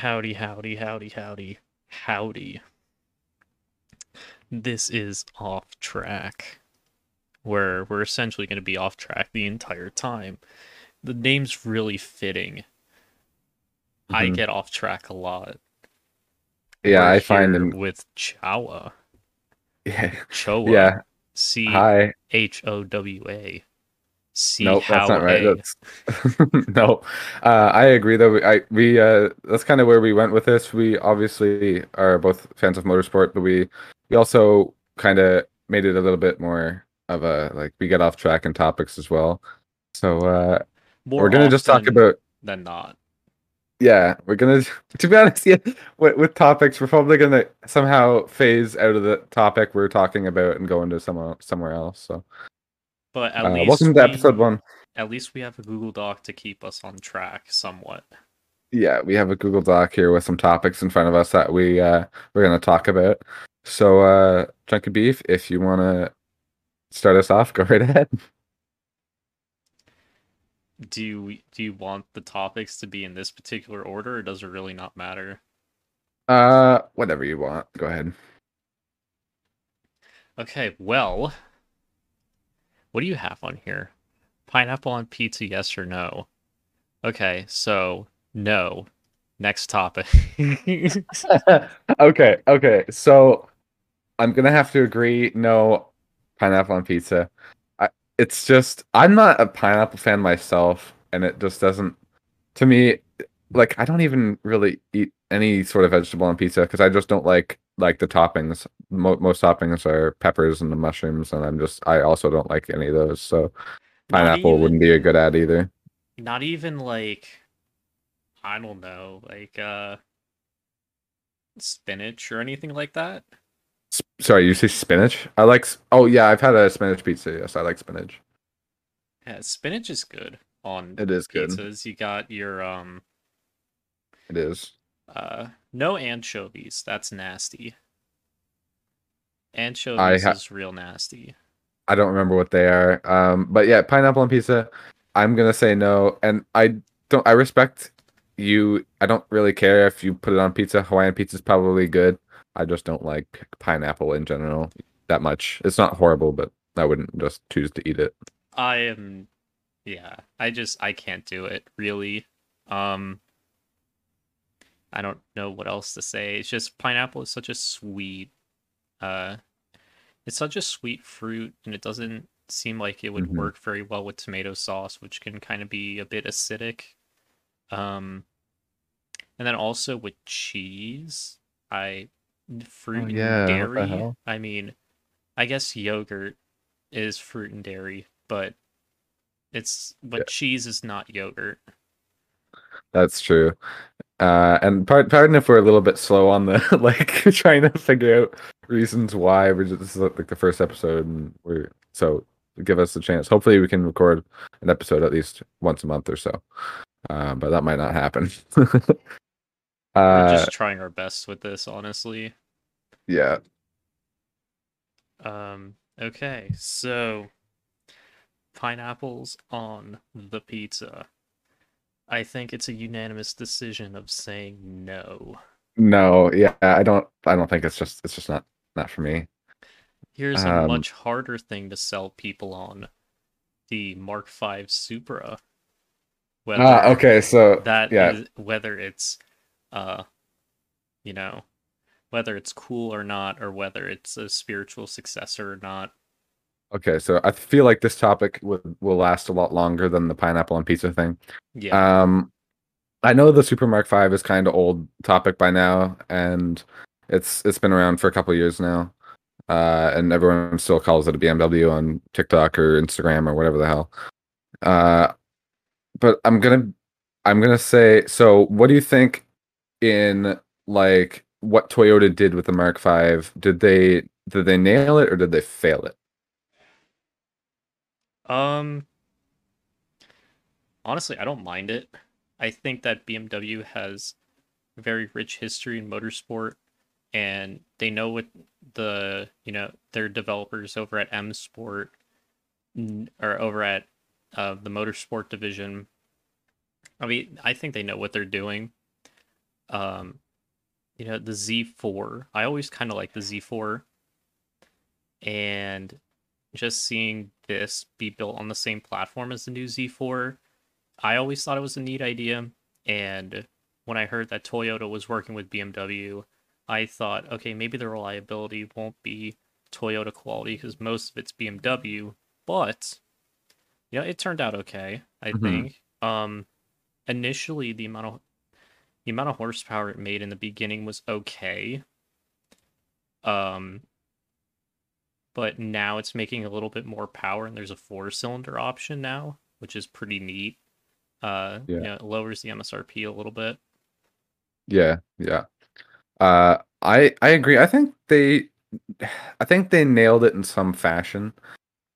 Howdy, howdy, howdy, howdy, howdy. This is off track, where we're essentially going to be off track the entire time. The name's really fitting. I Mhm. get off track a lot. Yeah, We're I find them. with Chowa. Yeah, Chowa. yeah. C. H O W A. C Nope, that's not right. A. That's no. Uh, I agree though. We, I we uh, that's kind of where we went with this. We obviously are both fans of motorsport, but we we also kind of made it a little bit more of a like we get off track in topics as well. So uh, More we're gonna just talk about than not. yeah, we're gonna to be honest, yeah, with, with topics, we're probably gonna somehow phase out of the topic we're talking about and go into somewhere somewhere else. So But at uh, least welcome to we- episode one. At least we have a Google Doc to keep us on track somewhat. Yeah, we have a Google Doc here with some topics in front of us that we uh we're gonna talk about. So uh Chunky Beef, if you wanna start us off, go right ahead. Do you do you want the topics to be in this particular order, or does it really not matter? Uh whatever you want. Go ahead. Okay, well, what do you have on here? Pineapple on pizza, yes or no? Okay, so no. Next topic. okay, okay. So I'm gonna have to agree. No pineapple on pizza. I, it's just I'm not a pineapple fan myself, and it just doesn't. To me, like I don't even really eat any sort of vegetable on pizza because I just don't like like the toppings. Mo- most toppings are peppers and the mushrooms, and I'm just I also don't like any of those. So pineapple even- wouldn't be a good ad either. not even like I don't know, like uh spinach or anything like that. Sorry, you say spinach? I like. Oh yeah, I've had a spinach pizza. Yes, I like spinach. Yeah, spinach is good on It is good. pizzas. You got your um It is. Uh no anchovies. That's nasty. Anchovies ha- is real nasty. I don't remember what they are. Um, but yeah, pineapple on pizza. I'm gonna say no, and I don't. I respect you. I don't really care if you put it on pizza. Hawaiian pizza is probably good. I just don't like pineapple in general that much. It's not horrible, but I wouldn't just choose to eat it. I am yeah, I just I can't do it really. Um I don't know what else to say. It's just pineapple is such a sweet uh it's such a sweet fruit and it doesn't seem like it would Mhm. work very well with tomato sauce, which can kind of be a bit acidic. Um and then also with cheese, I fruit Oh, yeah, and dairy. I mean, I guess yogurt is fruit and dairy, but it's but Yeah. cheese is not yogurt. That's true. Uh, and part, pardon if we're a little bit slow on the like trying to figure out reasons why. We're just, this is like the first episode, and we're so give us a chance. Hopefully, we can record an episode at least once a month or so. Uh, but that might not happen. We're uh, just trying our best with this, honestly. yeah. Um okay, so pineapples on the pizza. I think it's a unanimous decision of saying no. No, yeah, I don't. I don't think it's just. It's just not not for me. Here's a Um, much harder thing to sell people on. The Mark V Supra. Whether Ah, okay. So that yeah. is- whether it's uh you know whether it's cool or not or whether it's a spiritual successor or not Okay, so I feel like this topic will will last a lot longer than the pineapple and pizza thing. yeah Um, I know the Supra Mark V is kind of old topic by now, and it's it's been around for a couple years now. Uh, and everyone still calls it a BMW on TikTok or Instagram or whatever the hell. Uh, but I'm gonna I'm gonna say so. What do you think in like what Toyota did with the Mark V? Did they did they nail it or did they fail it? Um honestly i don't mind it i think that bmw has very rich history in motorsport and they know what the you know their developers over at m sport or over at uh, the motorsport division i mean i think they know what they're doing um, you know, the Z4. I always kind of like the Z4, and just seeing this be built on the same platform as the new Z4, I always thought it was a neat idea. And when I heard that Toyota was working with BMW, I thought, okay, maybe the reliability won't be Toyota quality because most of it's BMW, but yeah, it turned out okay. I Mhm. think. Um, initially the amount of the amount of horsepower it made in the beginning was okay. Um, but now it's making a little bit more power, and there's a four cylinder option now, which is pretty neat. Uh, Yeah. you know, it lowers the MSRP a little bit. Yeah, yeah. Uh, I I agree. I think they, I think they nailed it in some fashion.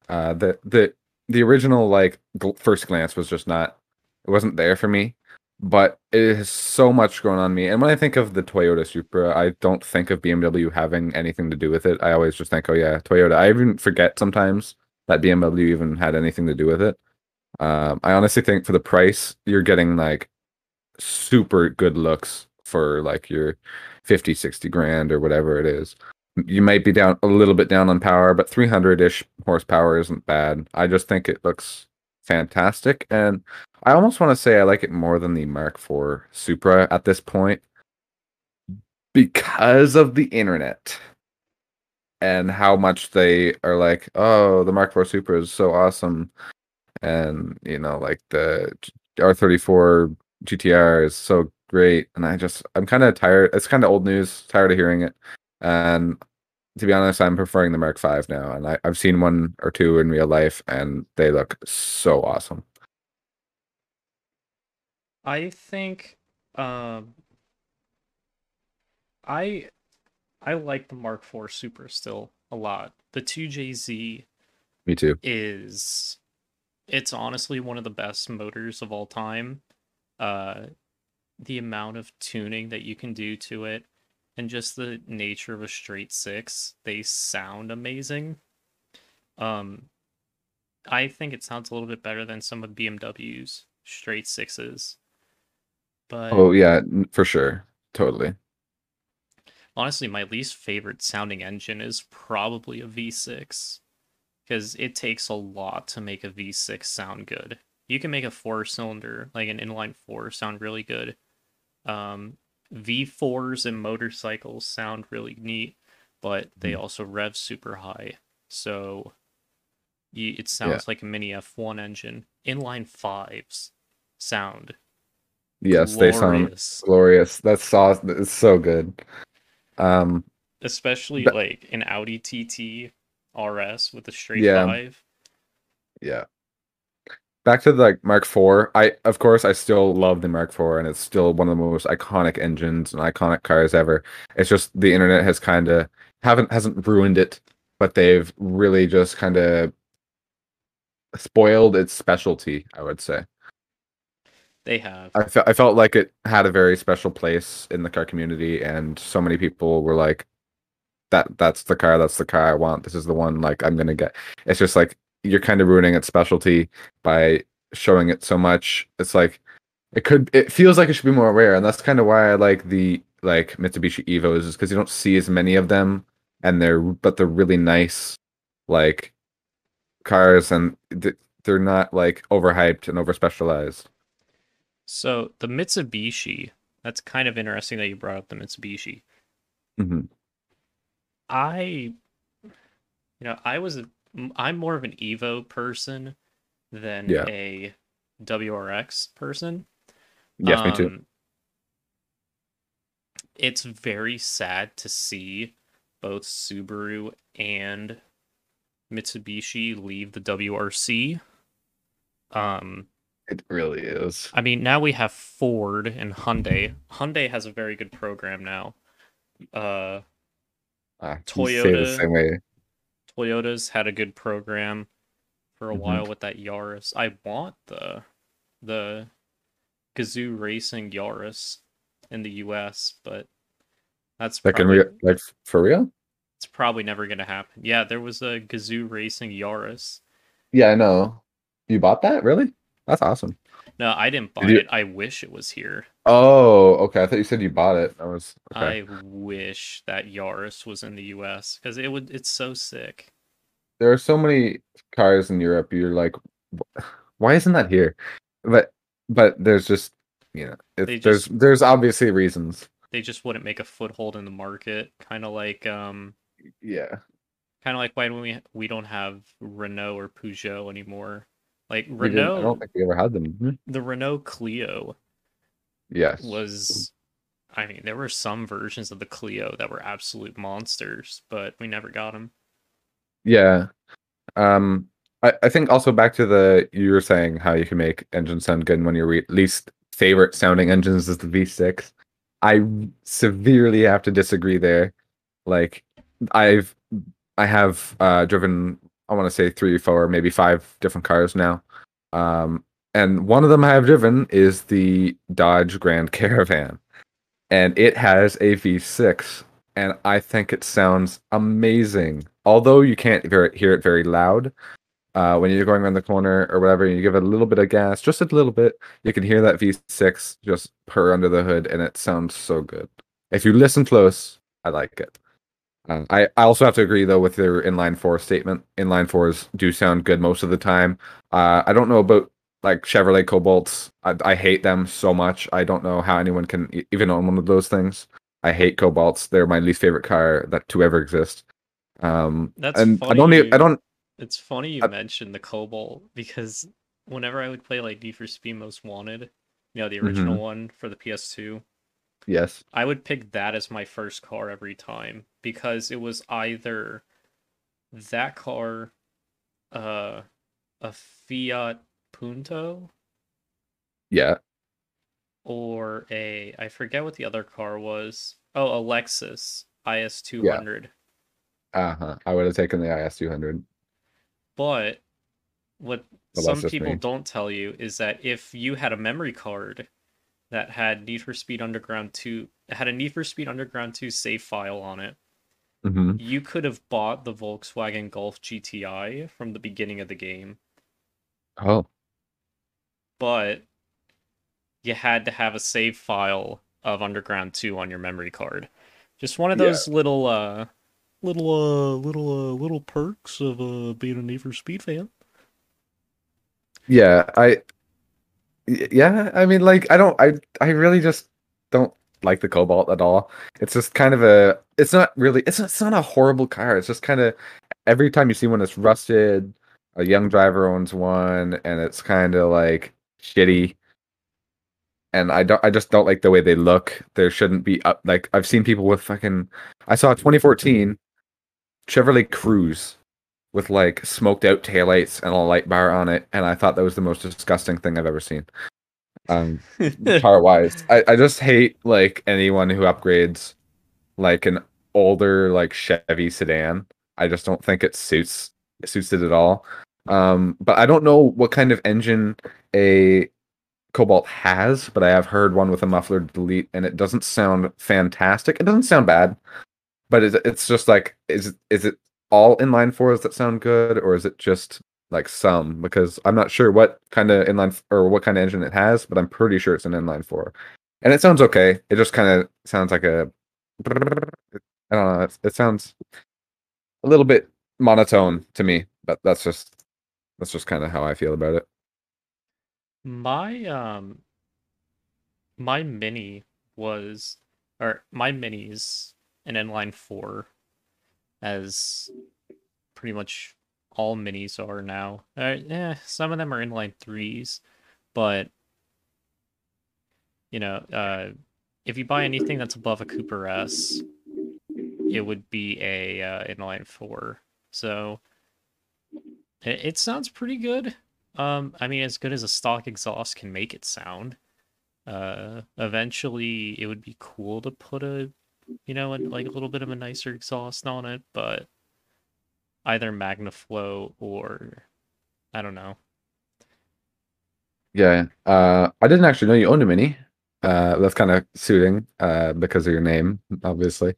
Uh, the the the original like gl- first glance was just not, it wasn't there for me. But it has so much going on me. And when I think of the Toyota Supra, I don't think of BMW having anything to do with it. I always just think, oh yeah, Toyota. I even forget sometimes that BMW even had anything to do with it. Um, I honestly think for the price, you're getting like super good looks for like your 50 60 grand or whatever it is you might be down a little bit down on power but 300ish horsepower isn't bad i just think it looks fantastic and i almost want to say i like it more than the mark iv supra at this point because of the internet and how much they are like oh the mark iv supra is so awesome and you know like the r34 GTR is so great, and I just I'm kind of tired. It's kind of old news. Tired of hearing it, and to be honest, I'm preferring the Mark V now. And I, I've seen one or two in real life, and they look so awesome. I think um I I like the Mark IV Supra still a lot. The 2JZ Me too. is it's honestly one of the best motors of all time. Uh the amount of tuning that you can do to it and just the nature of a straight 6, they sound amazing. Um I think it sounds a little bit better than some of BMW's straight 6s. But Oh yeah, for sure, totally. honestly, my least favorite sounding engine is probably a V6 because it takes a lot to make a V6 sound good. You can make a four cylinder, like an inline four, sound really good. Um, V4s and motorcycles sound really neat, but they Mhm. also rev super high. So you, it sounds like a mini F1 engine. Inline fives sound Yes, they sound glorious. glorious. That's so it's so good. Um, especially But- like an Audi TT RS with a straight Yeah. five. yeah. Back to the like Mark IV. I of course I still love the Mark IV, and it's still one of the most iconic engines and iconic cars ever. It's just the internet has kind of haven't hasn't ruined it, but they've really just kind of spoiled its specialty. I would say. They have. I felt I felt like it had a very special place in the car community, and so many people were like, "That that's the car. That's the car I want. This is the one. Like I'm gonna get." It's just like you're kind of ruining its specialty by showing it so much. It's like it could. It feels like it should be more rare, and that's kind of why I like the like Mitsubishi Evos, is because you don't see as many of them, and they're but they're really nice, like cars, and they're not like overhyped and over specialized. So the Mitsubishi, that's kind of interesting that you brought up the Mitsubishi. hmm I, you know, I was I'm more of an Evo person than Yeah. a WRX person. Yes, me too. Um, It's very sad to see both Subaru and Mitsubishi leave the WRC. Um, It really is. I mean, now we have Ford and Hyundai. Hyundai has a very good program now. Uh, Ah, you say the Toyota- same way. Toyota's had a good program for a Mhm. while with that Yaris. I want the the Gazoo Racing Yaris in the US, but that's Like in probably, like for real? it's probably never going to happen. Yeah, there was a Gazoo Racing Yaris. Yeah, I know. You bought that? Really? That's awesome. No, I didn't buy Did you- it. I wish it was here. Oh, okay. I thought you said you bought it. I was okay. I wish that Yaris was in the US because it would. It's so sick. There are so many cars in Europe. You're like, why isn't that here? But but there's just you know, it, there's just- there's obviously reasons. They just wouldn't make a foothold in the market. Kind of like um, Yeah. kind of like why when we we don't have Renault or Peugeot anymore. Like didn't- I don't think we ever had them. the Renault Clio Yes. was. I mean, there were some versions of the Clio that were absolute monsters, but we never got them. Yeah. Um I, I think also back to the you were saying how you can make engines sound good and one of your re- least favorite sounding engines is the V6. I severely have to disagree there. Like I've I have uh driven I want to say 3 4 maybe 5 different cars now. Um and one of them I have driven is the Dodge Grand Caravan. And it has a V6 and I think it sounds amazing. Although you can't hear it very loud, uh, when you're going around the corner or whatever, and you give it a little bit of gas, just a little bit, you can hear that V6 just purr under the hood, and it sounds so good. If you listen close, I like it. Um, I, I also have to agree though with their inline four statement. Inline fours do sound good most of the time. Uh, I don't know about like Chevrolet Cobalts. I, I hate them so much. I don't know how anyone can e- even own one of those things. I hate Cobalts. They're my least favorite car that to ever exist. Um, That's and I don't. funny I don't. It's funny you I- mentioned the Cobalt because whenever I would play like Need for Speed Most Wanted, you know, the Mm-hmm. original one for the PS2, Yes. I would pick that as my first car every time because it was either that car, uh, a Fiat Punto, Yeah. or a I forget what the other car was. Oh, a Lexus IS two hundred. Uh huh. I would have taken the IS 200. But what Well, some people me. don't tell you is that if you had a memory card that had Need for Speed Underground 2 had a Need for Speed Underground 2 save file on it, hmm you could have bought the Volkswagen Golf GTI from the beginning of the game, Oh. but you had to have a save file of Underground 2 on your memory card. Just one of Yeah. those little uh little uh little uh little perks of uh being a Need for Speed fan. Yeah. I. Yeah. I mean, like, I don't. I. I really just don't like the Cobalt at all. It's just kind of a. It's not really. It's not, it's not a horrible car. It's just kind of every time you see one, it's rusted. A young driver owns one, and it's kind of like shitty. And I don't. I just don't like the way they look. There shouldn't be up. Like I've seen people with fucking. I saw a 2014 Chevrolet Cruze with like smoked out taillights and a light bar on it, and I thought that was the most disgusting thing I've ever seen. Um, car wise, I, I just hate like anyone who upgrades like an older like Chevy sedan. I just don't think it suits it suits it at all. Um, but I don't know what kind of engine a Cobalt has, but I have heard one with a muffler delete, and it doesn't sound fantastic. It doesn't sound bad, but it's, it's just like is is it all inline fours that sound good, or is it just like some? Because I'm not sure what kind of inline f- or what kind of engine it has, but I'm pretty sure it's an inline four, and it sounds okay. It just kind of sounds like a I don't know. It, it sounds a little bit monotone to me, but that's just that's just kind of how I feel about it. My um my mini was or my minis an inline four as pretty much all minis are now. Uh, yeah, some of them are inline threes, but you know, uh if you buy anything that's above a Cooper S, it would be a uh, inline four. So it, it sounds pretty good. Um, I mean, as good as a stock exhaust can make it sound. Uh, eventually, it would be cool to put a, you know, a, like a little bit of a nicer exhaust on it, but either MagnaFlow or I don't know. Yeah. Uh, I didn't actually know you owned a mini. Uh, that's kind of suiting. Uh, because of your name, obviously.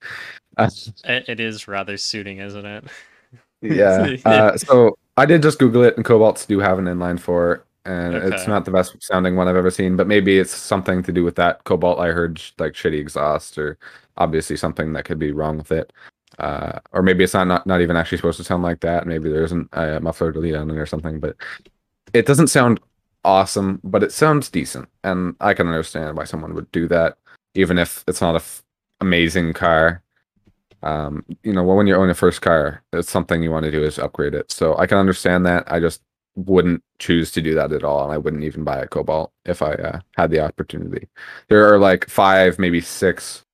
Uh, It, it is rather suiting, isn't it? yeah. Uh, so I did just Google it, and Cobalts do have an inline four. And it's not the best sounding one I've ever seen. But maybe it's something to do with that Cobalt. I heard like shitty exhaust, or obviously something that could be wrong with it. Uh, or maybe it's not, not not even actually supposed to sound like that. Maybe there isn't a muffler delete on it or something. But it doesn't sound awesome, but it sounds decent, and I can understand why someone would do that, even if it's not a f- amazing car. Um, you know, well, when you own a first car, it's something you want to do is upgrade it. So I can understand that. I just wouldn't choose to do that at all, and I wouldn't even buy a Cobalt if I uh, had the opportunity. There are like five, maybe six,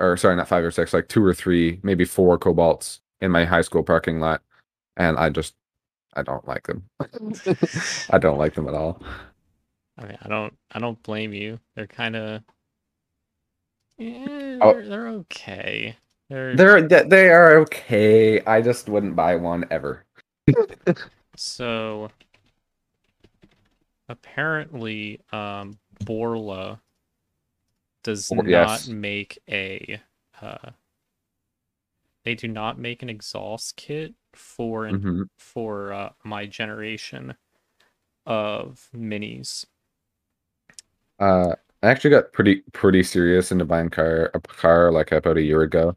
or sorry, not five or six, like two or three, maybe four Cobalts in my high school parking lot, and I just I don't like them. I don't like them at all. I mean, I don't, I don't blame you. They're kind of, yeah, Oh. they're, they're okay. They're They're they they are okay. I just wouldn't buy one ever. so apparently, um, Borla does Bor- not make a, uh, they do not make an exhaust kit for an Mhm. for uh, my generation of minis. Uh, I actually got pretty pretty serious into buying car a car like about a year ago.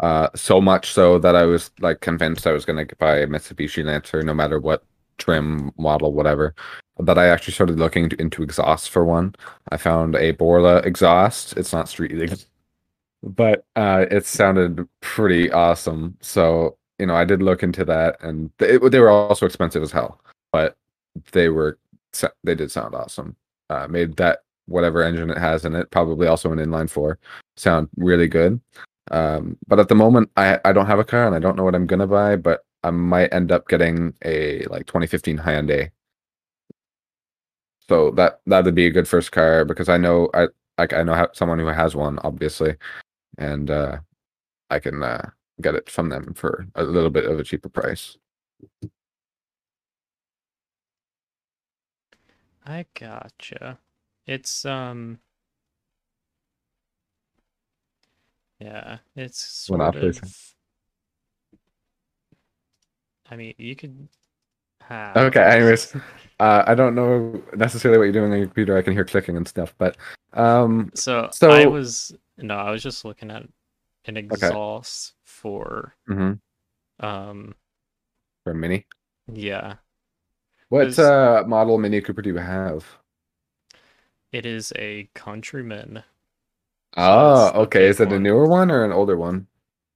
Uh, so much so that I was like convinced I was gonna buy a Mitsubishi Lancer no matter what trim, model, whatever. That I actually started looking to, into exhaust for one. I found a Borla exhaust. It's not street but uh, it sounded pretty awesome. So you know, I did look into that, and they, they were also expensive as hell, but they were they did sound awesome. Uh, made that whatever engine it has in it, probably also an inline four, sound really good. Um, but at the moment, I I don't have a car and I don't know what I'm gonna buy, but I might end up getting a like 2015 Hyundai. So that that would be a good first car because I know I like I know someone who has one, obviously, and uh, I can uh, get it from them for a little bit of a cheaper price. I gotcha. It's um yeah, it's sort operator? of I mean, you could have Okay, anyways. Uh, I don't know necessarily what you're doing on your computer. I can hear clicking and stuff, but um, So I was no, I was just looking at an exhaust for mhm, um for a mini. yeah, What uh model Mini Cooper do you have? it is a Countryman Oh, that's okay. Is it a newer one or an older one?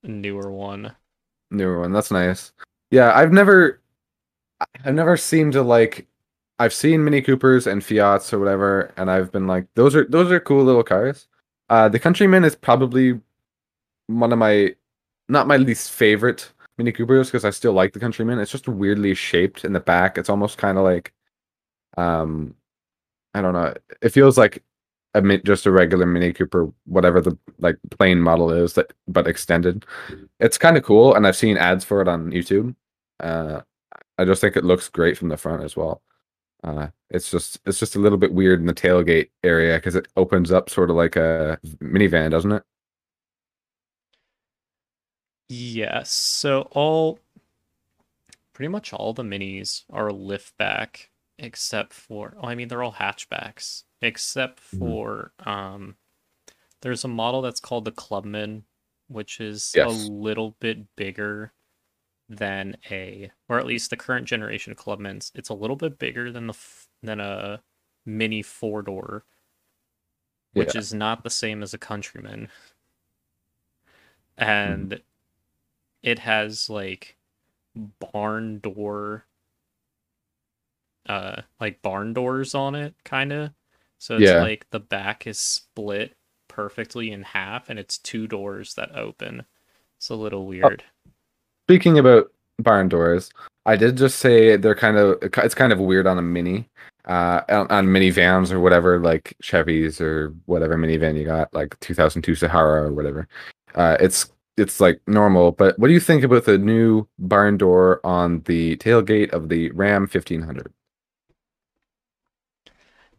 newer one. Newer one. That's nice. Yeah, I've never, I've never seemed to like. I've seen Mini Coopers and Fiats or whatever, and I've been like, those are those are cool little cars. Uh, the Countryman is probably one of my, not my least favorite Mini Coopers because I still like the Countryman. It's just weirdly shaped in the back. It's almost kind of like, um, I don't know. It feels like a mi- just a regular Mini Cooper, whatever the like plain model is that, but extended. It's kind of cool, and I've seen ads for it on YouTube. Uh, I just think it looks great from the front as well. Uh, it's just it's just a little bit weird in the tailgate area because it opens up sort of like a minivan, doesn't it? Yes. So all pretty much all the minis are liftback except for oh, I mean they're all hatchbacks except Mhm. for um there's a model that's called the Clubman which is Yes. a little bit bigger than a or at least the current generation of Clubmans it's a little bit bigger than the than a mini four door which Yeah. is not the same as a Countryman and it has like barn door uh like barn doors on it kind of so it's Yeah. like the back is split perfectly in half and it's two doors that open it's a little weird Speaking about barn doors, I did just say they're kind of it's kind of weird on a mini, uh, on, on minivans or whatever, like Chevys or whatever minivan you got, like 2002 Sahara or whatever. Uh, it's it's like normal, but what do you think about the new barn door on the tailgate of the Ram 1500?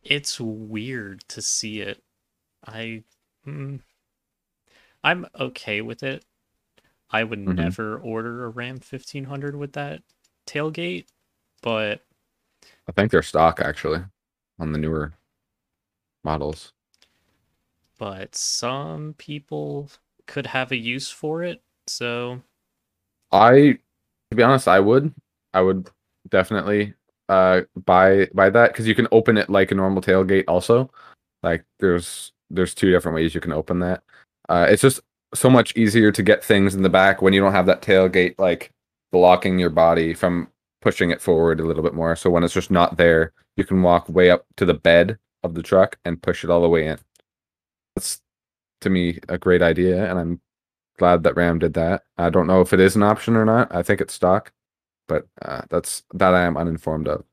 It's weird to see it i mm, i'm okay with it i would Mhm. never order a ram 1500 with that tailgate but I think they're stock actually on the newer models. but some people could have a use for it. So I, to be honest, I would, I would definitely uh by buy that because you can open it like a normal tailgate. Also, like there's there's two different ways you can open that. Uh, it's just so much easier to get things in the back when you don't have that tailgate like blocking your body from pushing it forward a little bit more. So when it's just not there, you can walk way up to the bed of the truck and push it all the way in. That's to me a great idea, and I'm glad that Ram did that. I don't know if it is an option or not. I think it's stock, but uh, that's that I am uninformed of.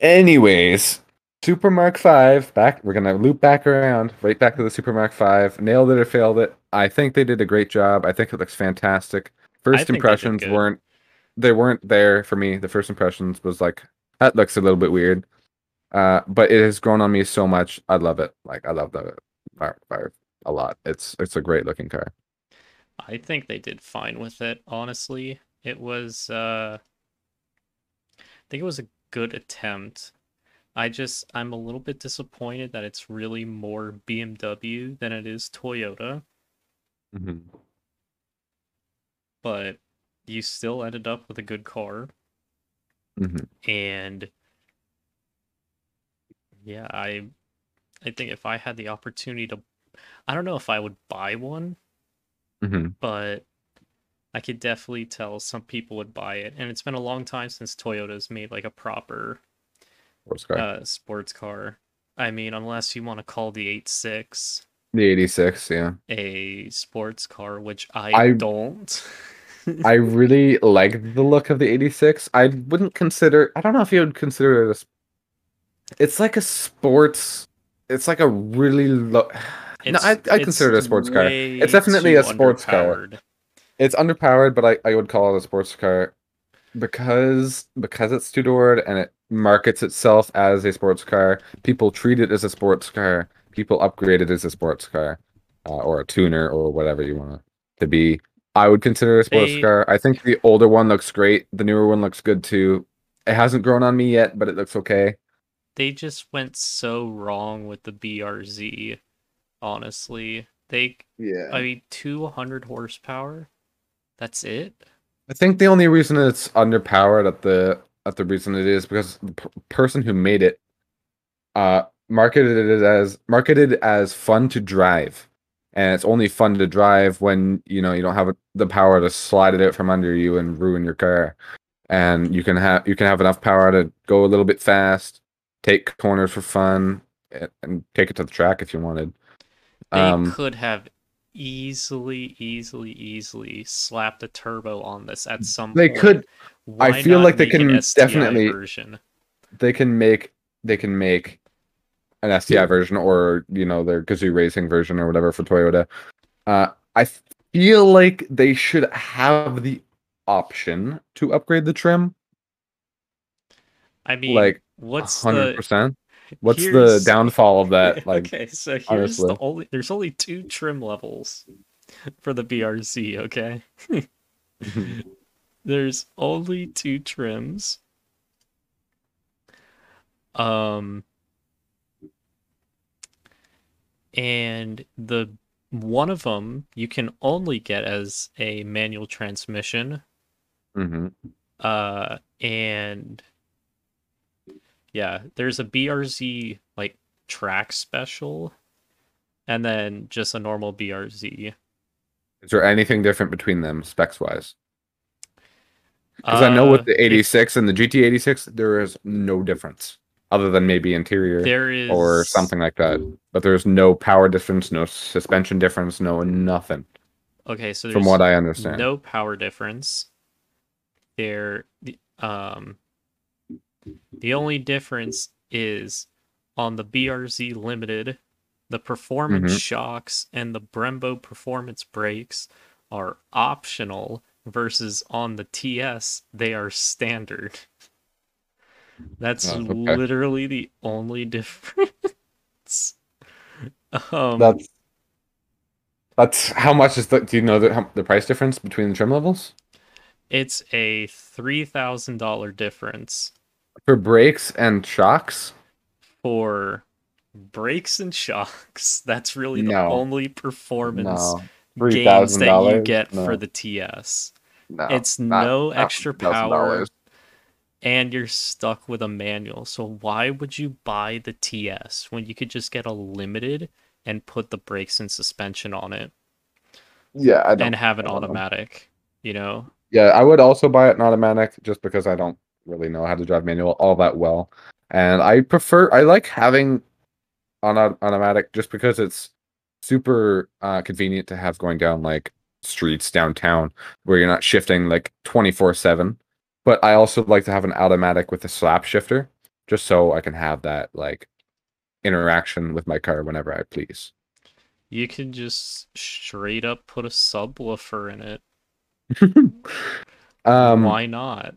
Anyways, Supra Mark Five back. We're gonna loop back around, right back to the Supra Mark Five. Nailed it or failed it. I think they did a great job. I think it looks fantastic. First impressions weren't they weren't there for me. The first impressions was like that looks a little bit weird. Uh, but it has grown on me so much. I love it. Like I love the Fire Fire a lot. It's it's a great looking car. I think they did fine with it, honestly. It was uh I think it was a good attempt. I just I'm a little bit disappointed that it's really more BMW than it is Toyota, but you still ended up with a good car. Mhm. and yeah, I I think if I had the opportunity to I don't know if I would buy one, hmm but I could definitely tell some people would buy it. And it's been a long time since Toyota's made like a proper Sports car. uh, sports car. I mean, unless you want to call the 86 the 86, yeah. a sports car, which I, I- don't. I really like the look of the 86. I wouldn't consider I don't know if you would consider it a It's like a sports it's like a really low No, I- I consider it a sports car. It's definitely a sports car. Underpowered. It's underpowered, but I, I would call it a sports car because because it's two doored and it markets itself as a sports car. People treat it as a sports car. People upgrade it as a sports car, uh, or a tuner, or whatever you want it to be. I would consider it a sports They- car. I think the older one looks great. The newer one looks good too. It hasn't grown on me yet, but it looks okay. They just went so wrong with the BRZ, honestly. They, Yeah. I mean, 200 horsepower. That's it. I think the only reason it's underpowered at the at the reason it is because the p- person who made it uh marketed it as marketed as fun to drive. And it's only fun to drive when you know you don't have the power to slide it out from under you and ruin your car. And you can have you can have enough power to go a little bit fast take corners for fun and, and take it to the track if you wanted. They um could have easily, easily, easily slap the turbo on this at some they point. could Why feel like they can definitely- version. they can make they can make an STI version or you know their Gazoo Racing version or whatever for Toyota. Uh, I feel like they should have the option to upgrade the trim, I mean, like what's hundred the What's the downfall of that? Like, okay, so here's honestly. the only there's only two trim levels for the BRZ, okay? There's only two trims. Um and the one of them you can only get as a manual transmission hmm uh and yeah there's a brz like track special and then just a normal brz is there anything different between them specs wise? Because I know Uh, with the 86 and the GT86, there is no difference other than maybe interior. is or something like that. But there's no power difference, no suspension difference, no nothing. okay so there's From what I understand. no power difference there um the only difference is on the brz limited the performance Mhm. shocks and the brembo performance brakes are optional versus on the ts they are standard that's Oh, okay. literally the only difference um That's that's how much is the? Do you know the how, the price difference between the trim levels? It's a three thousand dollar difference. For brakes and shocks? For brakes and shocks, that's really the No. only performance No. gains that you get No. for the TS. It's not- no not extra power, and you're stuck with a manual. So why would you buy the TS when you could just get a limited and put the brakes and suspension on it Yeah, I don't. and have an don't know. automatic? You know, Yeah, I would also buy it in automatic just because I don't really know how to drive manual all that well. And I prefer I like having on au- automatic just because it's super uh convenient to have going down like streets downtown where you're not shifting like 24/7. But I also like to have an automatic with a slap shifter just so I can have that like interaction with my car whenever I please. you can just straight up put a subwoofer in it. um Why not?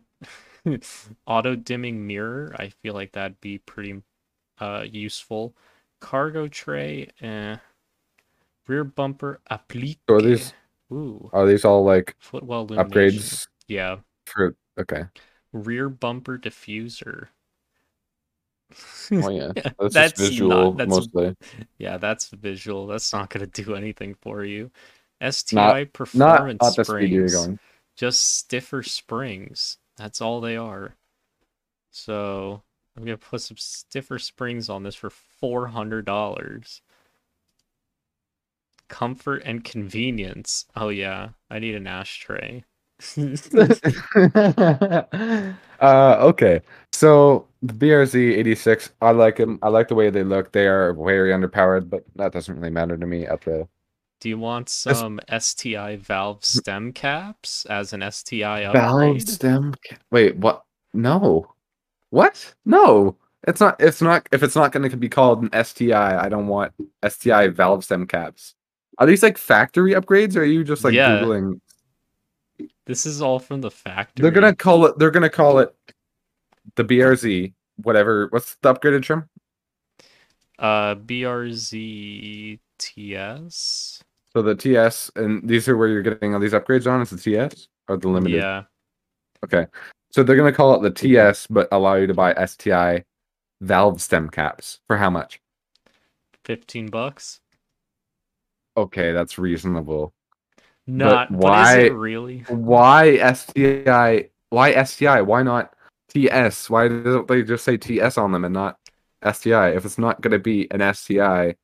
Auto dimming mirror, I feel like that'd be pretty uh useful. Cargo tray, eh. Rear bumper applique. So are these- Ooh, are these all like footwell upgrades Yeah. for okay. Rear bumper diffuser. Oh yeah, that's, That's visual not- that's- mostly. yeah, that's visual. That's not gonna do anything for you. STI Not performance Not at the speed you're springs. going. just stiffer springs. That's all they are. So I'm gonna put some stiffer springs on this for four hundred dollars. Comfort and convenience. Oh yeah, I need an ashtray. uh, okay, so the BRZ eighty six, I like them. I like the way they look. They are very underpowered, but that doesn't really matter to me. At the Do you want That's- some STI valve stem caps as an STI upgrade? valve stem. ca- Wait, what? No, what? No, it's not. It's not. If it's not going to be called an STI, I don't want STI valve stem caps. Are these like factory upgrades, or are you just like Yeah. googling? This is all from the factory. They're gonna call it. They're gonna call it the BRZ. Whatever. What's the upgraded trim? uh BRZ TS. So the TS, and these are where you're getting all these upgrades on. Is the TS or the limited? Yeah. Okay. So they're gonna call it the TS, but allow you to buy STI valve stem caps for how much? 15 bucks. Okay, that's reasonable. Not but, why- really? Why STI? Why STI? Why not TS? Why don't they just say TS on them and not STI? If it's not gonna be an STI,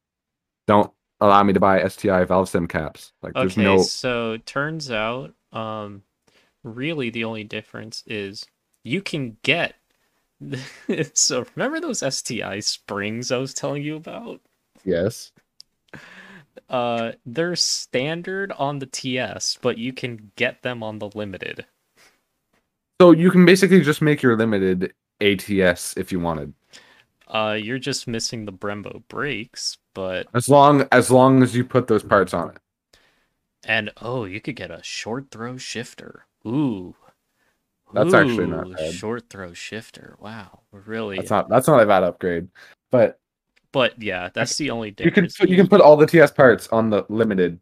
don't allow me to buy STI valve stem caps. Like there's Okay, no so turns out um really the only difference is you can get so remember those STI springs I was telling you about? yes. Uh they're standard on the TS, but you can get them on the limited. So you can basically just make your limited ATS if you wanted. Uh you're just missing the Brembo brakes, but As long as long as you put those parts on it. and oh, you could get a short throw shifter. Ooh. That's actually not Ooh, bad. Short throw shifter. Wow. Really That's not that's not a bad upgrade. But But yeah, that's the only you can put, you can put all the TS parts on the limited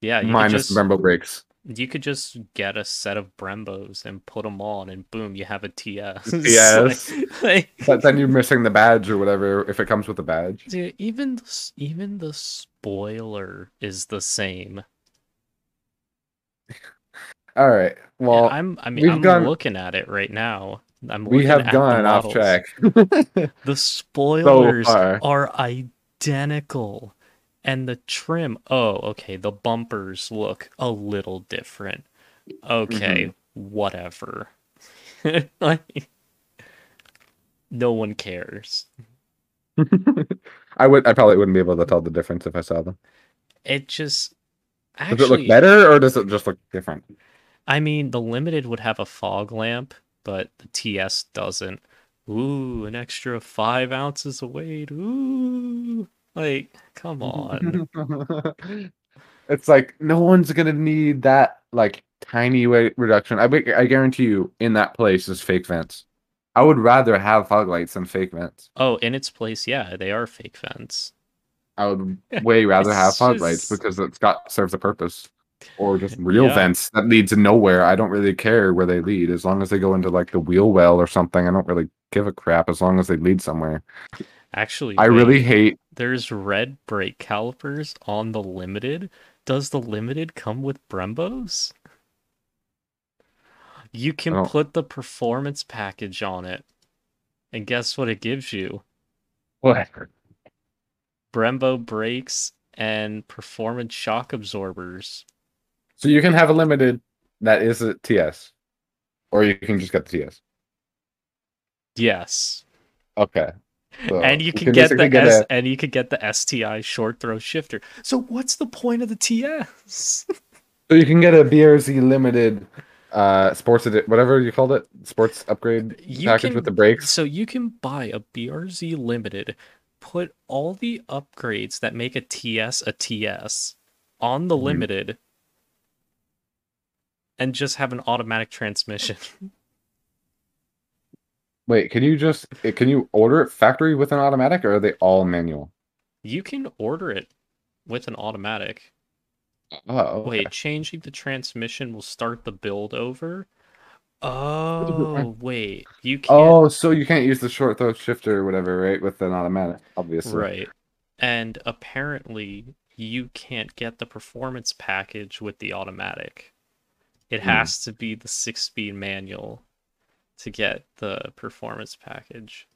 yeah, you minus just the Brembo brakes. You could just get a set of Brembos and put them on, and boom, you have a TS. TS. Like- like- But then you're missing the badge or whatever if it comes with a badge. Dude, even the, even the spoiler is the same. All right. And Well, I'm I mean I'm gone- looking at it right now. I'm we have gone off track. The spoilers far. are identical. And the trim, oh, okay, the bumpers look a little different. Okay, Mm-hmm. whatever. like, no one cares. I would I probably wouldn't be able to tell the difference if I saw them. It just Does it look better or does it just look different? I mean, the limited would have a fog lamp, but the TS doesn't. Ooh, an extra five ounces of weight. Ooh, like, come on. it's like no one's gonna need that like tiny weight reduction. I I guarantee you, in that place is fake vents. I would rather have fog lights than fake vents. oh, in its place, yeah, they are fake vents. I would way rather have fog lights because it's got serves a purpose. or just real Yeah. vents that lead to nowhere. I don't really care where they lead as long as they go into like the wheel well or something. I don't really give a crap as long as they lead somewhere. Actually, I really hate. there's red brake calipers on the limited. Does the limited come with Brembos? You can don't- put the performance package on it. And guess what it gives you? What? Brembo brakes and performance shock absorbers. So you can have a limited that is a TS, or you can just get the TS. Yes. Okay. So and you can, get the S a- and you can get the STI short throw shifter. So what's the point of the TS? So you can get a BRZ limited uh sports edi- whatever you called it sports upgrade You package can- with the brakes. So you can buy a BRZ limited, put all the upgrades that make a TS a TS on the Mhm. limited, and just have an automatic transmission. Wait, can you just can you order it factory with an automatic or are they all manual? you can order it with an automatic. Oh, okay. Wait, changing the transmission will start the build over. Oh, wait. You can't Oh, so you can't use the short throw shifter or whatever, right? With an automatic, obviously. Right. And apparently, you can't get the performance package with the automatic. It Hmm. has to be the six speed manual to get the performance package.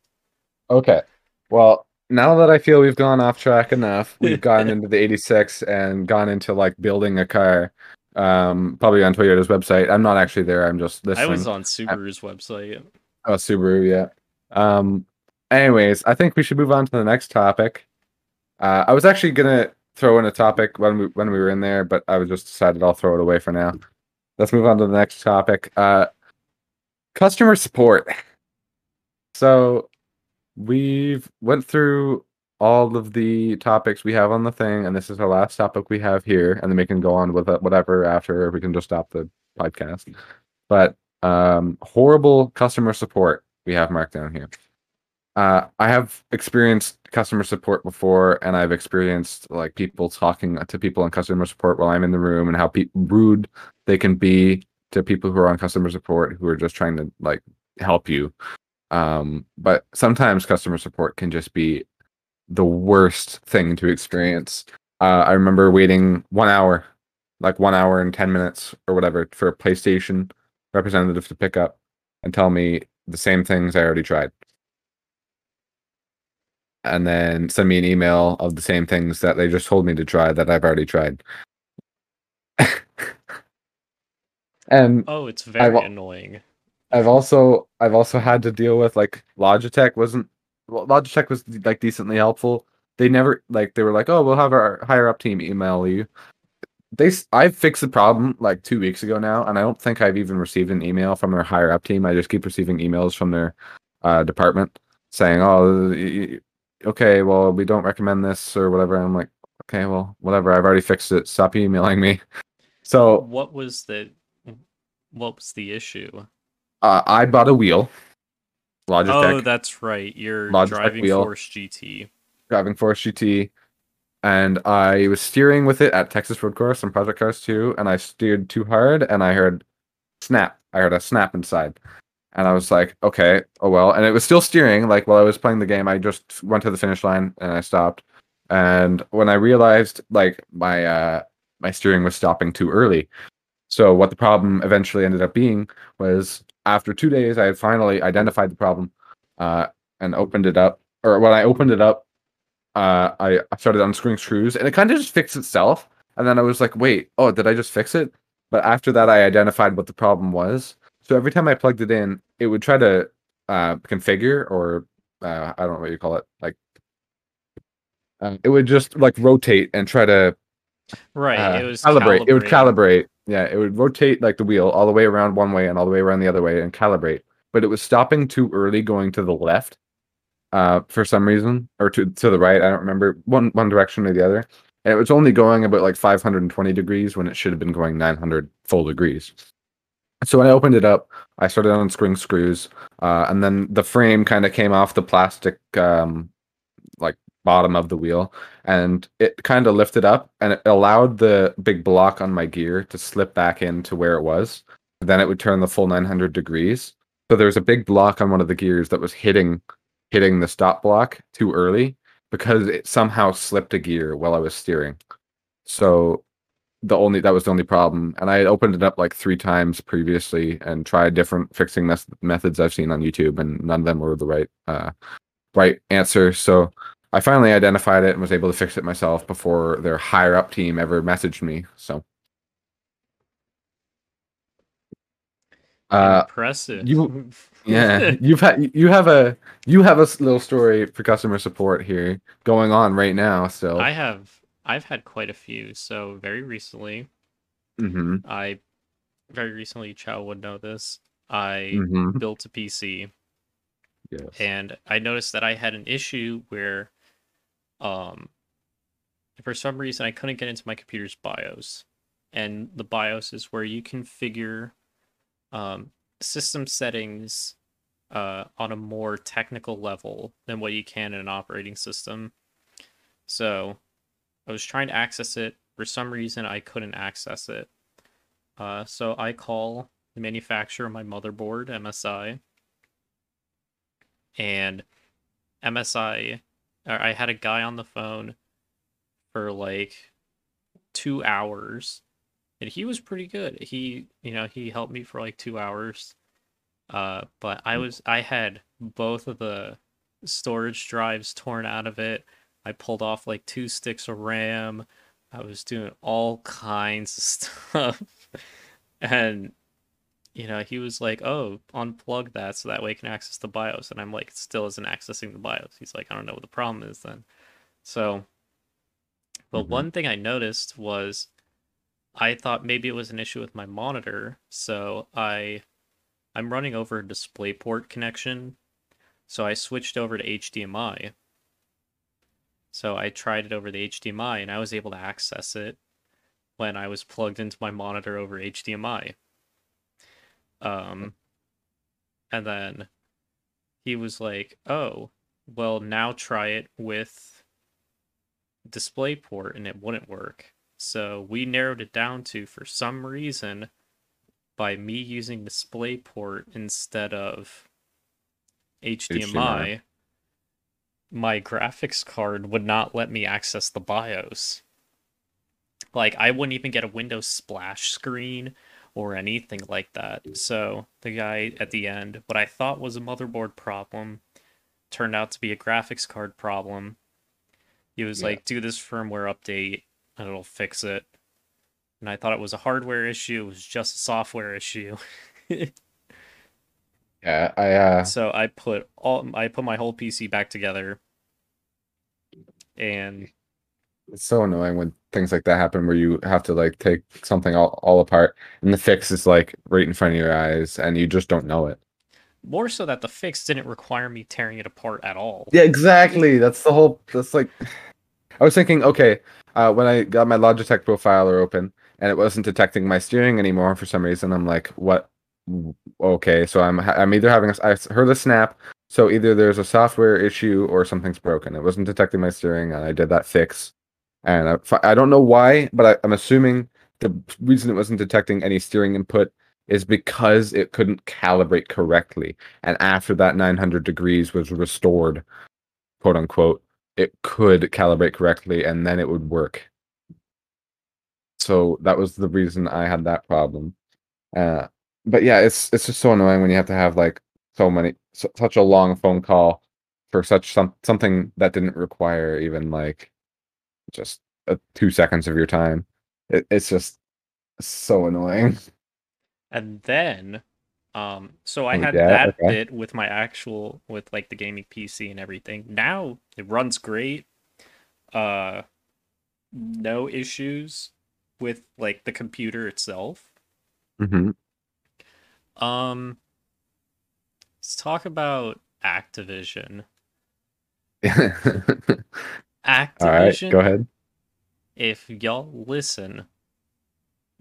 Okay. Well, now that I feel we've gone off track enough, we've gotten into the 86 and gone into like building a car. Um, probably on Toyota's website. I'm not actually there. I'm just listening. I was on Subaru's website. Oh, Subaru, yeah. Um, anyways, I think we should move on to the next topic. Uh, I was actually gonna throw in a topic when we when we were in there, but I was just decided I'll throw it away for now. Let's move on to the next topic. Uh, customer support. So we've went through all of the topics we have on the thing, and this is our last topic we have here, and then we can go on with whatever after, or we can just stop the podcast. But um, horrible customer support we have marked down here. Uh, I have experienced customer support before, and I've experienced like people talking to people in customer support while I'm in the room, and how pe- rude they can be to people who are on customer support who are just trying to like help you. Um, but sometimes customer support can just be the worst thing to experience. Uh, I remember waiting one hour, like one hour and 10 minutes or whatever, for a PlayStation representative to pick up and tell me the same things I already tried. And then send me an email of the same things that they just told me to try that I've already tried. and Oh, it's very wa- annoying. I've also I've also had to deal with like Logitech wasn't well, Logitech was like decently helpful. They never like they were like, "Oh, we'll have our higher up team email you." They I fixed the problem like 2 weeks ago now, and I don't think I've even received an email from their higher up team. I just keep receiving emails from their uh, department saying, "Oh, y- okay, well, we don't recommend this or whatever." And I'm like, "Okay, well, whatever. I've already fixed it. Stop emailing me." So, What was the what was the issue? uh, I bought a wheel. Logitech. Oh, that's right. You're Logitech driving wheel. Force GT. driving Force GT, and I was steering with it at Texas Road Course and Project Cars 2, and I steered too hard, and I heard snap. I heard a snap inside, and I was like, okay, oh well. And it was still steering. Like while I was playing the game, I just went to the finish line and I stopped. And when I realized like my uh my steering was stopping too early, so what the problem eventually ended up being was after two days, I had finally identified the problem, uh, and opened it up. Or when I opened it up, uh, I started unscrewing screws, and it kind of just fixed itself. And then I was like, wait, oh, did I just fix it? But after that, I identified what the problem was. So every time I plugged it in, it would try to uh, configure, or uh, I don't know what you call it, like. Uh, it would just like rotate and try to Right. uh, it was calibrate. It would calibrate. Yeah, it would rotate like the wheel all the way around one way and all the way around the other way and calibrate. But it was stopping too early, going to the left, uh, for some reason, or to to the right. I don't remember one one direction or the other. And it was only going about like 520 degrees when it should have been going 900 full degrees. So when I opened it up, I started unscrewing screws, uh, and then the frame kind of came off the plastic, um, bottom of the wheel and it kind of lifted up and it allowed the big block on my gear to slip back into where it was. Then it would turn the full 900 degrees. So there was a big block on one of the gears that was hitting hitting the stop block too early because it somehow slipped a gear while I was steering. So the only that was the only problem and i had opened it up like three times previously and tried different fixing mes- methods i've seen on youtube and none of them were the right uh right answer. So i finally identified it and was able to fix it myself before their higher up team ever messaged me so uh Impressive. you- yeah you've had you have a you have a little story for customer support here going on right now So I have I've had quite a few. So very recently, mm-hmm, I very recently Chow would know this. I mm-hmm. built a PC yes and I noticed that I had an issue where um for some reason I couldn't get into my computer's BIOS. And the BIOS is where you configure um system settings uh on a more technical level than what you can in an operating system. So I was trying to access it. For some reason I couldn't access it. Uh so I call the manufacturer of my motherboard, MSI, and MSI, I had a guy on the phone for like two hours, and he was pretty good. He, you know, he helped me for like two hours. Uh, but I was, I had both of the storage drives torn out of it. I pulled off like two sticks of RAM. I was doing all kinds of stuff. and you know, he was like, "Oh, unplug that so that way you can access the BIOS." And I'm like, "It "Still isn't accessing the BIOS." He's like, "I don't know what the problem is then." So, but Mhm. one thing I noticed was I thought maybe it was an issue with my monitor, so I I'm running over a DisplayPort connection, so I switched over to HDMI. So I tried it over the HDMI and I was able to access it when I was plugged into my monitor over HDMI. Um, and then he was like, "Oh, well, now try it with DisplayPort," and it wouldn't work. So we narrowed it down to, for some reason, by me using DisplayPort instead of HDMI, HDMI. my graphics card would not let me access the BIOS. Like I wouldn't even get a Windows splash screen or anything like that. So the guy at the end, what I thought was a motherboard problem, turned out to be a graphics card problem. He was Yeah. like, "Do this firmware update, and it'll fix it." And I thought it was a hardware issue. It was just a software issue. yeah i uh so I put all I put my whole PC back together, and It's so annoying when things like that happen where you have to like take something all, all apart and the fix is like right in front of your eyes and you just don't know it. more so that the fix didn't require me tearing it apart at all. Yeah, exactly. That's the whole that's like I was thinking, okay, uh, when I got my Logitech profiler open and it wasn't detecting my steering anymore for some reason, I'm like, what? Okay, so I'm I'm either having a, I heard a snap, so either there's a software issue or something's broken. It wasn't detecting my steering, and I did that fix, and I, I don't know why, but I, I'm assuming the reason it wasn't detecting any steering input is because it couldn't calibrate correctly, and after that 900 degrees was restored, quote unquote, it could calibrate correctly, and then it would work. So that was the reason I had that problem. Uh, but yeah, it's it's just so annoying when you have to have like so many su- such a long phone call for such some something that didn't require even like just uh, two seconds of your time. It, it's just so annoying. And then, um, so I Oh, had yeah, that okay. bit with my actual with like the gaming PC and everything. Now it runs great. Uh, no issues with like the computer itself. Mm-hmm. Um, let's talk about Activision. All right, go ahead. if y'all listen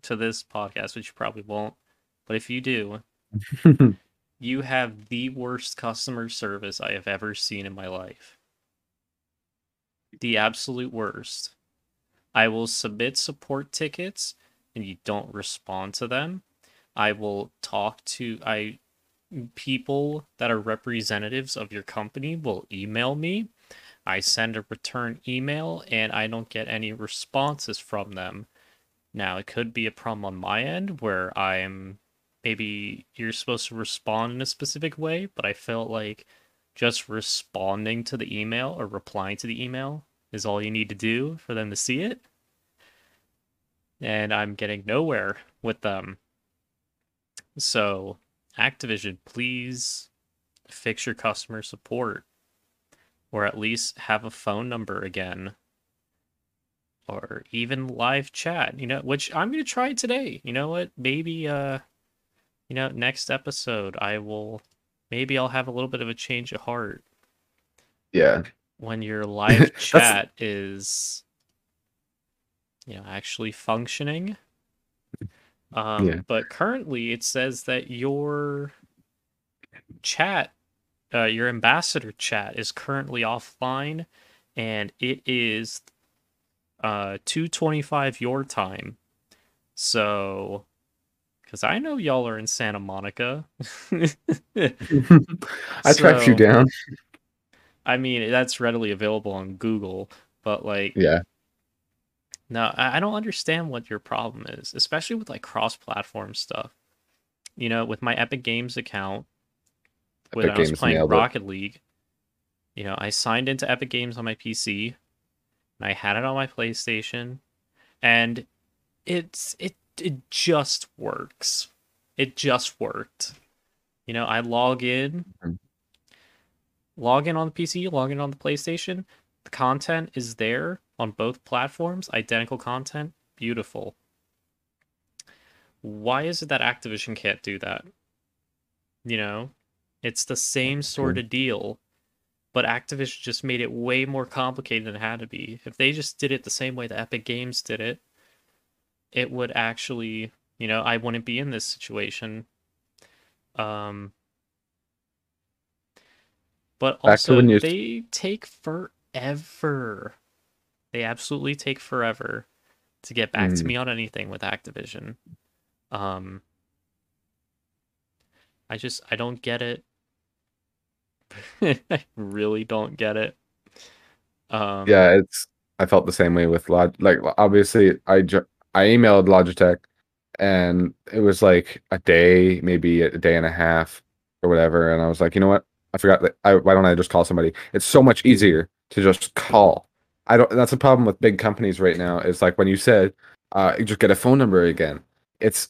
to this podcast, which you probably won't, but if you do, you have the worst customer service I have ever seen in my life. the absolute worst. I will submit support tickets and you don't respond to them. I will talk to I people that are representatives of your company will email me. I send a return email and I don't get any responses from them. Now, it could be a problem on my end where I'm maybe you're supposed to respond in a specific way, but I felt like just responding to the email or replying to the email is all you need to do for them to see it. And I'm getting nowhere with them. So, Activision, please fix your customer support or at least have a phone number again or even live chat, you know, which I'm going to try today. You know what? Maybe uh you know, next episode I will maybe I'll have a little bit of a change of heart Yeah. when your live chat is you know actually functioning. Um, Yeah. but currently it says that your chat, uh, your ambassador chat is currently offline, and it is uh 2:25 your time. So, because I know y'all are in Santa Monica. I tracked you down. I mean, that's readily available on Google, but like, Yeah. no, I I don't understand what your problem is, especially with like cross-platform stuff. You know, with my Epic Games account, when Epic I was Games playing nailed it. Rocket League, you know, I signed into Epic Games on my PC, and I had it on my PlayStation, and it's it it just works. It just worked. You know, I log in, Mhm. log in on the PC, log in on the PlayStation. The content is there on both platforms, identical content, beautiful. Why is it that Activision can't do that? You know, it's the same sort of deal, but Activision just made it way more complicated than it had to be. If they just did it the same way the Epic Games did it, it would actually, you know, I wouldn't be in this situation. Um, but also, you- they take forever. They absolutely take forever to get back to Mm. me on anything with Activision. Um, I just I don't get it. I really don't get it. Um, yeah, it's. I felt the same way with Log. Like obviously, I ju- I emailed Logitech, and it was like a day, maybe a day and a half, or whatever. And I was like, you know what? I forgot that. I, why don't I just call somebody? It's so much easier to just call. I don't. That's the problem with big companies right now. Is like when you said, uh, you just get a phone number again. It's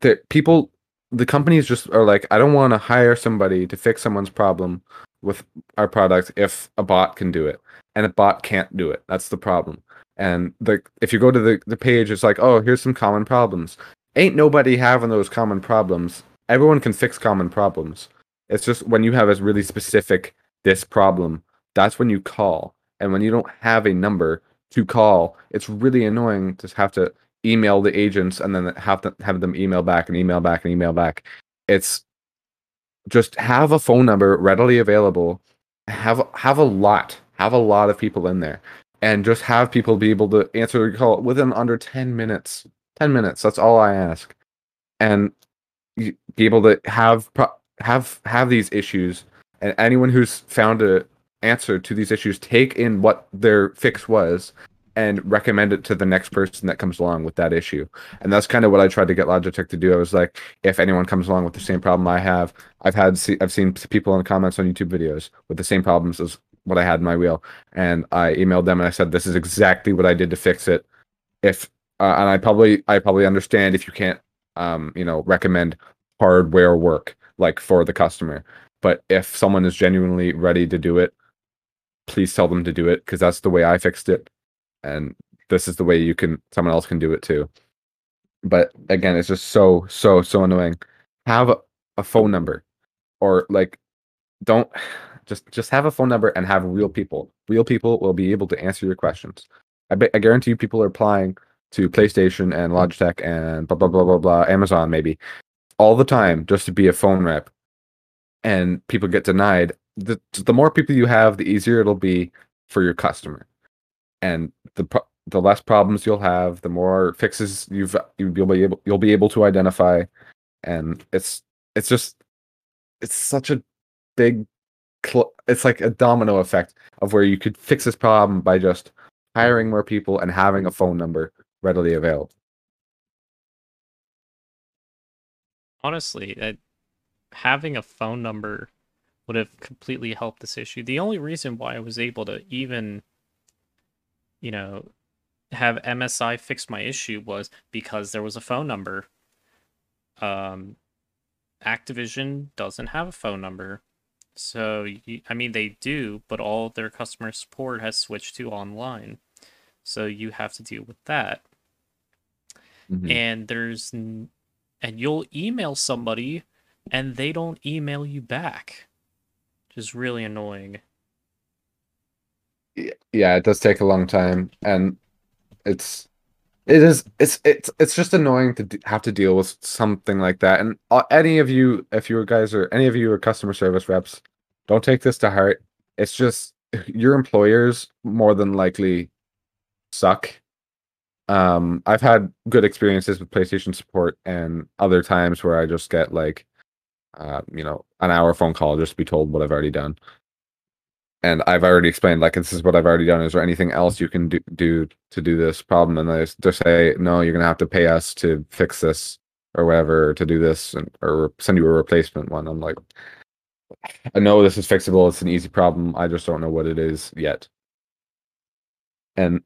that people. The companies just are like, I don't want to hire somebody to fix someone's problem with our product if a bot can do it and a bot can't do it. That's the problem. And the if you go to the, the page, it's like, oh, here's some common problems. Ain't nobody having those common problems. Everyone can fix common problems. It's just when you have a really specific this problem, that's when you call. And when you don't have a number to call, it's really annoying to have to email the agents and then have to have them email back and email back and email back. It's just have a phone number readily available. Have have a lot have a lot of people in there and just have people be able to answer the call within under 10 minutes. 10 minutes that's all i ask. And be able to have have have these issues and anyone who's found a answer to these issues take in what their fix was and recommend it to the next person that comes along with that issue. And that's kind of what i tried to get logitech to do. I was like if anyone comes along with the same problem i have I've had I've seen people in comments on YouTube videos with the same problems as what I had in my wheel, and I emailed them and I said this is exactly what I did to fix it. If uh, and I probably I probably understand if you can't um you know recommend hardware work like for the customer, but if someone is genuinely ready to do it, please tell them to do it because that's the way I fixed it, and this is the way you can someone else can do it too. But again, it's just so so so annoying. Have a, phone number or like don't just just have a phone number and have real people. Real people will be able to answer your questions. I bet i guarantee you people are applying to playstation and logitech and blah blah blah blah blah amazon maybe all the time just to be a phone rep. And people get denied. The, the more people you have the easier it'll be for your customer and the pro- the less problems you'll have, the more fixes you've you'll be able you'll be able to identify, and it's it's just it's such a big cl- it's like a domino effect of where you could fix this problem by just hiring more people and having a phone number readily available. Honestly, that having a phone number would have completely helped this issue. The only reason why I was able to even, you know, have MSI fix my issue was because there was a phone number. Um, Activision doesn't have a phone number. So, you, I mean, they do, but all their customer support has switched to online. So you have to deal with that. Mhm. And there's, and you'll email somebody and they don't email you back, which is really annoying. Yeah, it does take a long time, and it's it is it's it's it's just annoying to have to deal with something like that. And uh, any of you, if you guys are any of you are customer service reps, don't take this to heart. It's just your employers more than likely suck. Um, I've had good experiences with PlayStation support, and other times where I just get like, uh, you know, an hour phone call just to be told what I've already done and I've already explained like this is what I've already done. Is there anything else you can do, do to do this problem? And they they say no, you're gonna have to pay us to fix this or whatever to do this, and, or send you a replacement one. I'm like, I know this is fixable. It's an easy problem. I just don't know what it is yet. And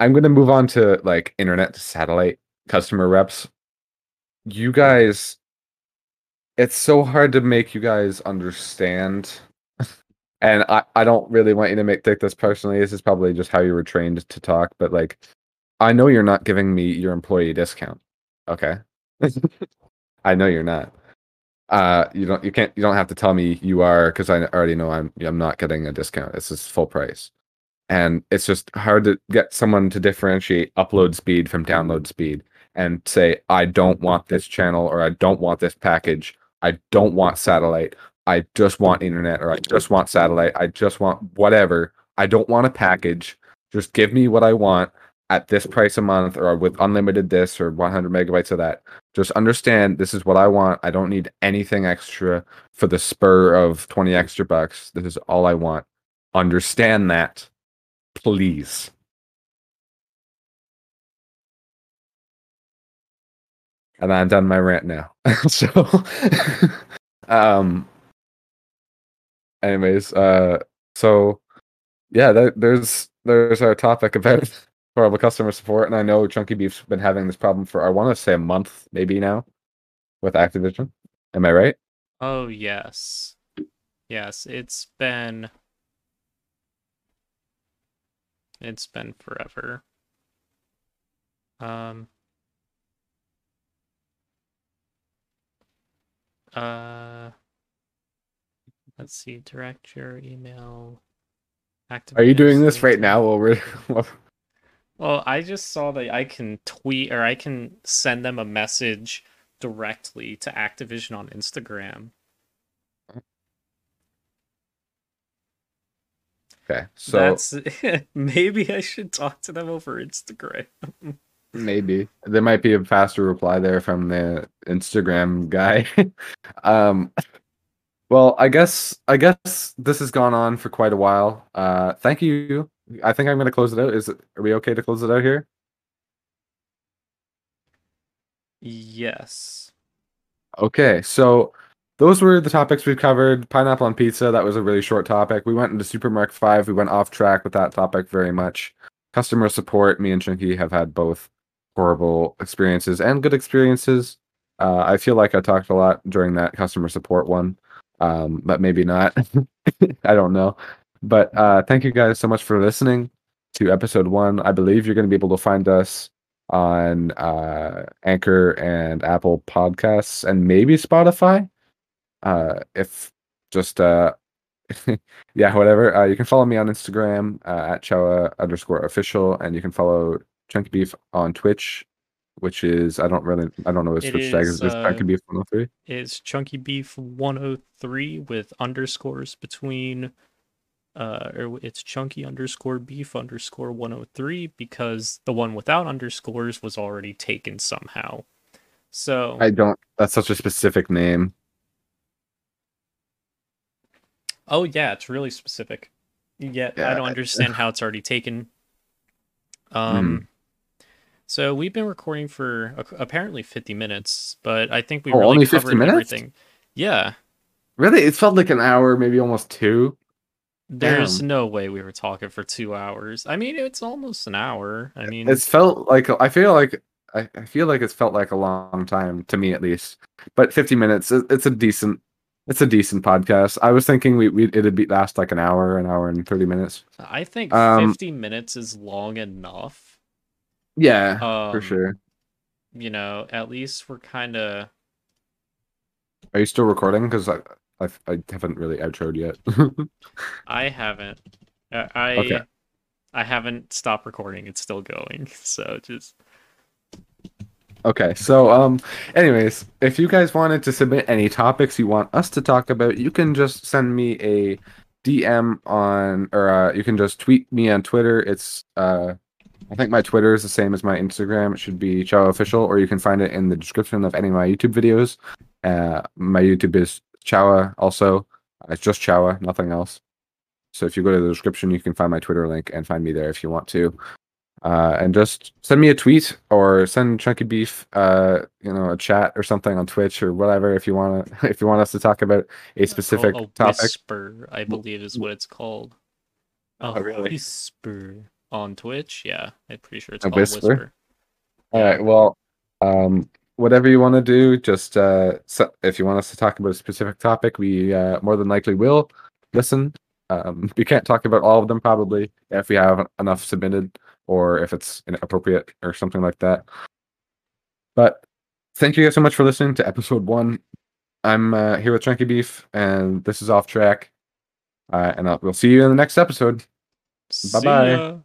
I'm gonna move on to like internet satellite customer reps. You guys, it's so hard to make you guys understand and I, I don't really want you to make take this personally. This is probably just how you were trained to talk, but like I know you're not giving me your employee discount. Okay. I know you're not. Uh you don't you can't you don't have to tell me you are because I already know I'm I'm not getting a discount. This is full price. And it's just hard to get someone to differentiate upload speed from download speed and say, I don't want this channel or I don't want this package. I don't want satellite. I just want internet or I just want satellite. I just want whatever. I don't want a package. Just give me what I want at this price a month or with unlimited this or 100 megabytes of that. Just understand this is what I want. I don't need anything extra for the spur of 20 extra bucks. This is all I want. Understand that, please. And I'm done my rant now. so, um, anyways, uh, so yeah, there, there's there's our topic about horrible customer support, and I know Chunky Beef's been having this problem for I want to say a month, maybe now, with Activision. Am I right? Oh, yes. Yes, it's been. It's been forever. Um. Uh. Let's see. Direct your email. Are you doing this right now? While we're Well, I just saw that I can tweet or I can send them a message directly to Activision on Instagram. okay, so That's maybe I should talk to them over Instagram. maybe there might be a faster reply there from the Instagram guy. um, well, I guess I guess this has gone on for quite a while. Uh, thank you. I think I'm going to close it out. Is it? Are we okay to close it out here? Yes. Okay, so those were the topics we've covered. Pineapple on pizza, that was a really short topic. We went into Supra Mark 5. We went off track with that topic very much. Customer support, me and Chunky have had both horrible experiences and good experiences. Uh, I feel like I talked a lot during that customer support one, um, but maybe not. I don't know. But uh, thank you guys so much for listening to episode one. I believe you're going to be able to find us on uh, Anchor and Apple Podcasts and maybe Spotify. Uh, if just uh, yeah, whatever. Uh, you can follow me on Instagram uh, at chowa underscore official, and you can follow Chunky Beef on Twitch, which is I don't really I don't know his It Twitch tag. is, Is this uh, Chunky Beef 103? It's Chunky Beef 103 with underscores between uh, or it's chunky underscore beef underscore 103 because the one without underscores was already taken somehow. So I don't. That's such a specific name. Oh yeah, it's really specific. Yet I don't understand how it's already taken. Um, so we've been recording for apparently 50 minutes, but I think we Oh, really only 50 covered minutes? everything. Yeah, Really, it felt like an hour, maybe almost two. there's Damn. no way we were talking for two hours. I mean, it's almost an hour. I mean, It's felt like I feel like I, I feel like it's felt like a long time to me at least. But 50 minutes, it, it's a decent, it's a decent podcast. I was thinking we we it'd be last like an hour, an hour and 30 minutes. I think um, 50 minutes is long enough. Yeah, Um, for sure. You know, at least we're kind of. Are you still recording? Because I, I I haven't really outroed yet. I haven't. I I, Okay. I haven't stopped recording. It's still going. So just Okay, so um anyways, if you guys wanted to submit any topics you want us to talk about, you can just send me a DM on or uh, you can just tweet me on Twitter. It's uh I think my Twitter is the same as my Instagram. It should be Chow Official, or you can find it in the description of any of my YouTube videos. Uh my YouTube is Chowa also. It's just Chowa, nothing else. So if you go to the description, you can find my Twitter link and find me there if you want to uh, and just send me a tweet or send Chunky Beef, uh, you know, a chat or something on Twitch or whatever if you want to. If you want us to talk about a specific a, a topic, whisper, I believe, is what it's called. A Oh, really? whisper on Twitch. Yeah, I'm pretty sure it's A called whisper? whisper. all right. Well, um, whatever you want to do, just uh, so, if you want us to talk about a specific topic, we uh, more than likely will listen. Um, we can't talk about all of them probably if we have enough submitted or if it's inappropriate or something like that. But thank you guys so much for listening to episode one. I'm uh, here with Chunky Beef, and this is Off Track. Uh, and uh, we'll see you in the next episode. Bye-bye. ya.